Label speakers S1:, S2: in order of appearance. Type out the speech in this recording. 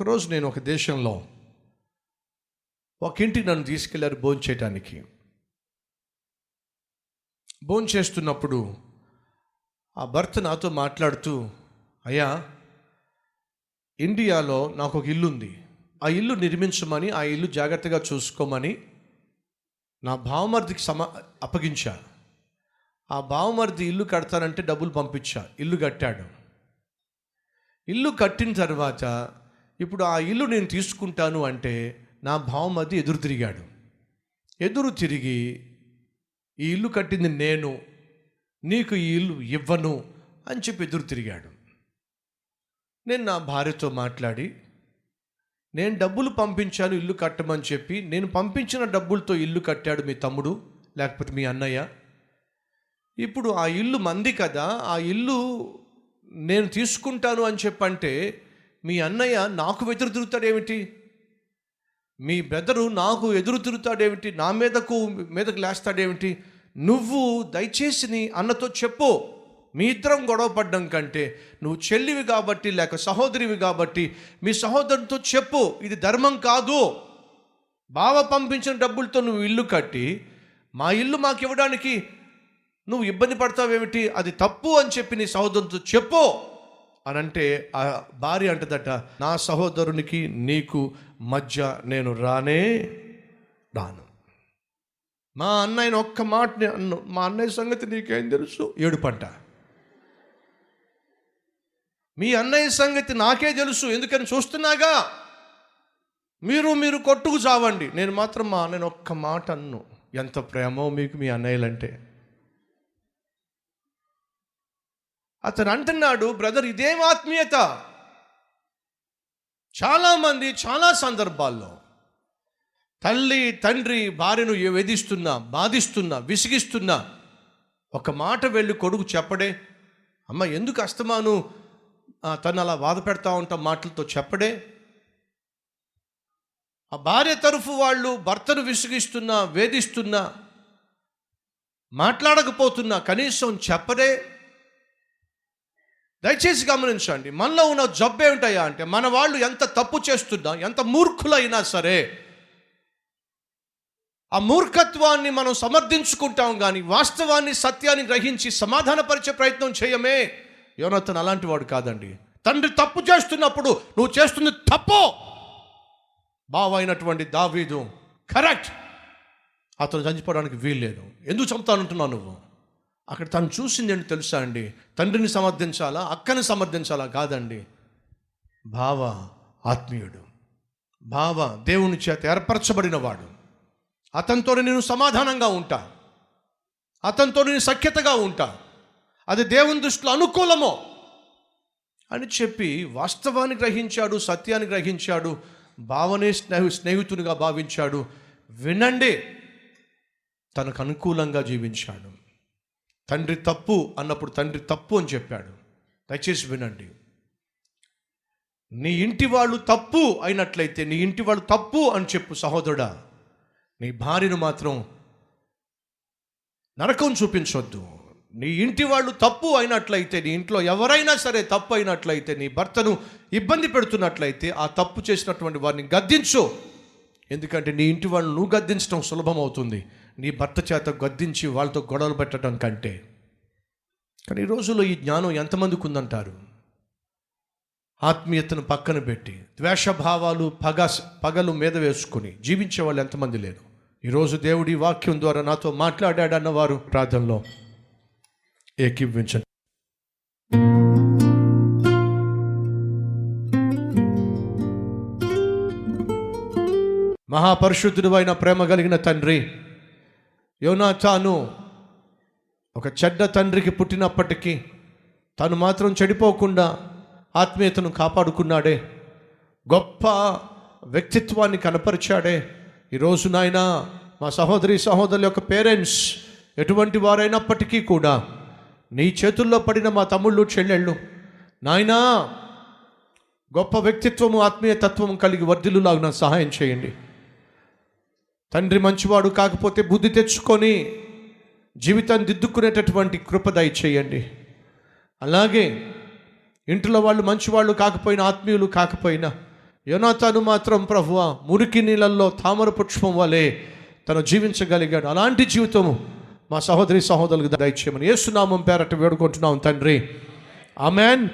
S1: ఒకరోజు నేను ఒక దేశంలో ఒక ఇంటికి నన్ను తీసుకెళ్ళారు భోంచేయటానికి భోంచేస్తున్నప్పుడు ఆ భర్త నాతో మాట్లాడుతూ అయ్యా ఇండియాలో నాకు ఒక ఇల్లు ఉంది. ఆ ఇల్లు నిర్మించమని ఆ ఇల్లు జాగ్రత్తగా చూసుకోమని నా భావమర్దికి సమ అప్పగించా. ఆ భావమర్ది ఇల్లు కడతానంటే డబ్బులు పంపించా. ఇల్లు కట్టాడు. ఇల్లు కట్టిన తర్వాత ఇప్పుడు ఆ ఇల్లు నేను తీసుకుంటాను అంటే నా భావమర్ది ఎదురు తిరిగాడు. ఎదురు తిరిగి ఈ ఇల్లు కట్టింది నేను నీకు ఈ ఇల్లు ఇవ్వను అని చెప్పి ఎదురు తిరిగాడు. నేను నా భార్యతో మాట్లాడి నేను డబ్బులు పంపించాను ఇల్లు కట్టమని చెప్పి నేను పంపించిన డబ్బులతో ఇల్లు కట్టాడు మీ తమ్ముడు లేకపోతే మీ అన్నయ్య. ఇప్పుడు ఆ ఇల్లు మంది కదా ఆ ఇల్లు నేను తీసుకుంటాను అని చెప్పంటే మీ అన్నయ్య నాకు ఎదురు తిరుగుతాడేమిటి? మీ బ్రదరు నాకు ఎదురు తిరుగుతాడేమిటి? నా మీదకు మీదకు లేస్తాడేమిటి? నువ్వు దయచేసి నీ అన్నతో చెప్పు. మీ ఇద్దరం గొడవ పడ్డం కంటే నువ్వు చెల్లివి కాబట్టి లేక సహోదరివి కాబట్టి మీ సహోదరునితో చెప్పు. ఇది ధర్మం కాదు. బావ పంపించిన డబ్బులతో నువ్వు ఇల్లు కట్టి మా ఇల్లు మాకు ఇవ్వడానికి నువ్వు ఇబ్బంది పడతావేమిటి? అది తప్పు అని చెప్పి నీ సహోదరునితో చెప్పు. అని అంటే ఆ భార్య అంటదట నా సహోదరునికి నీకు మధ్య నేను రానే రాను. మా అన్నయ్యని ఒక్క మాట అన్ను మా అన్నయ్య సంగతి నీకేం తెలుసు? ఏడు పంట మీ అన్నయ్య సంగతి నాకే తెలుసు ఎందుకని చూస్తున్నాగా? మీరు మీరు కొట్టుకు చావండి. నేను మాత్రం మా అన్నయ్యని ఒక్క మాట అన్ను ఎంత ప్రేమో మీకు మీ అన్నయ్యలంటే. అతను అంటున్నాడు బ్రదర్ ఇదేం ఆత్మీయత? చాలామంది చాలా సందర్భాల్లో తల్లి తండ్రి భార్యను వేధిస్తున్నా బాధిస్తున్నా విసిగిస్తున్నా ఒక మాట వెళ్ళి కొడుకు చెప్పడే అమ్మ ఎందుకు అస్తమాను? తను అలా బాధ పెడతా ఉంటాం మాటలతో చెప్పడే. ఆ భార్య తరఫు వాళ్ళు భర్తను విసిగిస్తున్నా వేధిస్తున్నా మాట్లాడకపోతున్నా కనీసం చెప్పడే దయచేసి గమనించండి మనలో ఉన్న జబ్బే ఉంటాయా అంటే మన వాళ్ళు ఎంత తప్పు చేస్తున్నా ఎంత మూర్ఖులైనా సరే ఆ మూర్ఖత్వాన్ని మనం సమర్థించుకుంటాం కానీ వాస్తవాన్ని సత్యాన్ని గ్రహించి సమాధానపరిచే ప్రయత్నం చేయమే. యోనతను అలాంటి వాడు కాదండి. తండ్రి తప్పు చేస్తున్నప్పుడు నువ్వు చేస్తుంది తప్పు. బావ అయినటువంటి దావీదు కరెక్ట్. అతను చనిపోవడానికి వీల్లేదు. ఎందుకు చంపుతానంటున్నావు నువ్వు? అక్కడ తను చూసింది ఏంటి తెలుసా అండి? తండ్రిని సమర్థించాలా అక్కని సమర్థించాలా కాదండి. భావ ఆత్మీయుడు. భావ దేవుని చేత ఏర్పరచబడిన వాడు అతనితో నేను సమాధానంగా ఉంటా. అతనితో నేను సఖ్యతగా ఉంటా. అది దేవుని దృష్టిలో అనుకూలమో అని చెప్పి వాస్తవాన్ని గ్రహించాడు సత్యాన్ని గ్రహించాడు భావనే స్నేహి స్నేహితునిగా భావించాడు. వినండి తనకు అనుకూలంగా జీవించాడు. తండ్రి తప్పు అన్నప్పుడు తండ్రి తప్పు అని చెప్పాడు. దయచేసి వినండి. నీ ఇంటి వాళ్ళు తప్పు అయినట్లయితే నీ ఇంటి వాళ్ళు తప్పు అని చెప్పు సహోదరుడా. నీ భార్యను మాత్రం నరకం చూపించొద్దు. నీ ఇంటి వాళ్ళు తప్పు అయినట్లయితే నీ ఇంట్లో ఎవరైనా సరే తప్పు అయినట్లయితే నీ భర్తను ఇబ్బంది పెడుతున్నట్లయితే ఆ తప్పు చేసినటువంటి వారిని గద్దించు. ఎందుకంటే నీ ఇంటి వాళ్ళు నువ్వు గద్దించడం సులభం అవుతుంది నీ భర్త చేత గద్దించి వాళ్ళతో గొడవలు పెట్టడం కంటే. కానీ ఈ రోజుల్లో ఈ జ్ఞానం ఎంతమందికి ఉందంటారు ఆత్మీయతను పక్కన పెట్టి ద్వేషభావాలు పగ పగలు మీద వేసుకుని జీవించే వాళ్ళు ఎంతమంది లేరు? ఈరోజు దేవుడి వాక్యం ద్వారా నాతో మాట్లాడాడు అన్నవారు ప్రార్థనలో ఏకీభవించండి. మహాపరిశుద్ధుడు అయిన ప్రేమ కలిగిన తండ్రి. యోనాథాను ఒక చెడ్డ తండ్రికి పుట్టినప్పటికీ తను మాత్రం చెడిపోకుండా ఆత్మీయతను కాపాడుకున్నాడే. గొప్ప వ్యక్తిత్వాన్ని కనపరిచాడే. ఈరోజు నాయన మా సహోదరి సహోదరుల యొక్క పేరెంట్స్ ఎటువంటి వారైనప్పటికీ కూడా నీ చేతుల్లో పడిన మా తమ్ముళ్ళు చెల్లెళ్ళు నాయనా గొప్ప వ్యక్తిత్వము ఆత్మీయతత్వము కలిగి వర్ధిల్లులాగా నాకు సహాయం చేయండి. తండ్రి మంచివాడు కాకపోతే బుద్ధి తెచ్చుకొని జీవితాన్ని దిద్దుకునేటటువంటి కృప దయచేయండి. అలాగే ఇంట్లో వాళ్ళు మంచివాళ్ళు కాకపోయినా ఆత్మీయులు కాకపోయినా యోనాతాను మాత్రం ప్రభువ మురికి నీళ్ళల్లో తామర పుష్పం వలె తను జీవించగలిగాడు. అలాంటి జీవితము మా సహోదరి సహోదరులకు దయచేయమని ఏసునామం పేరట వేడుకుంటున్నాం తండ్రి. ఆమెన్.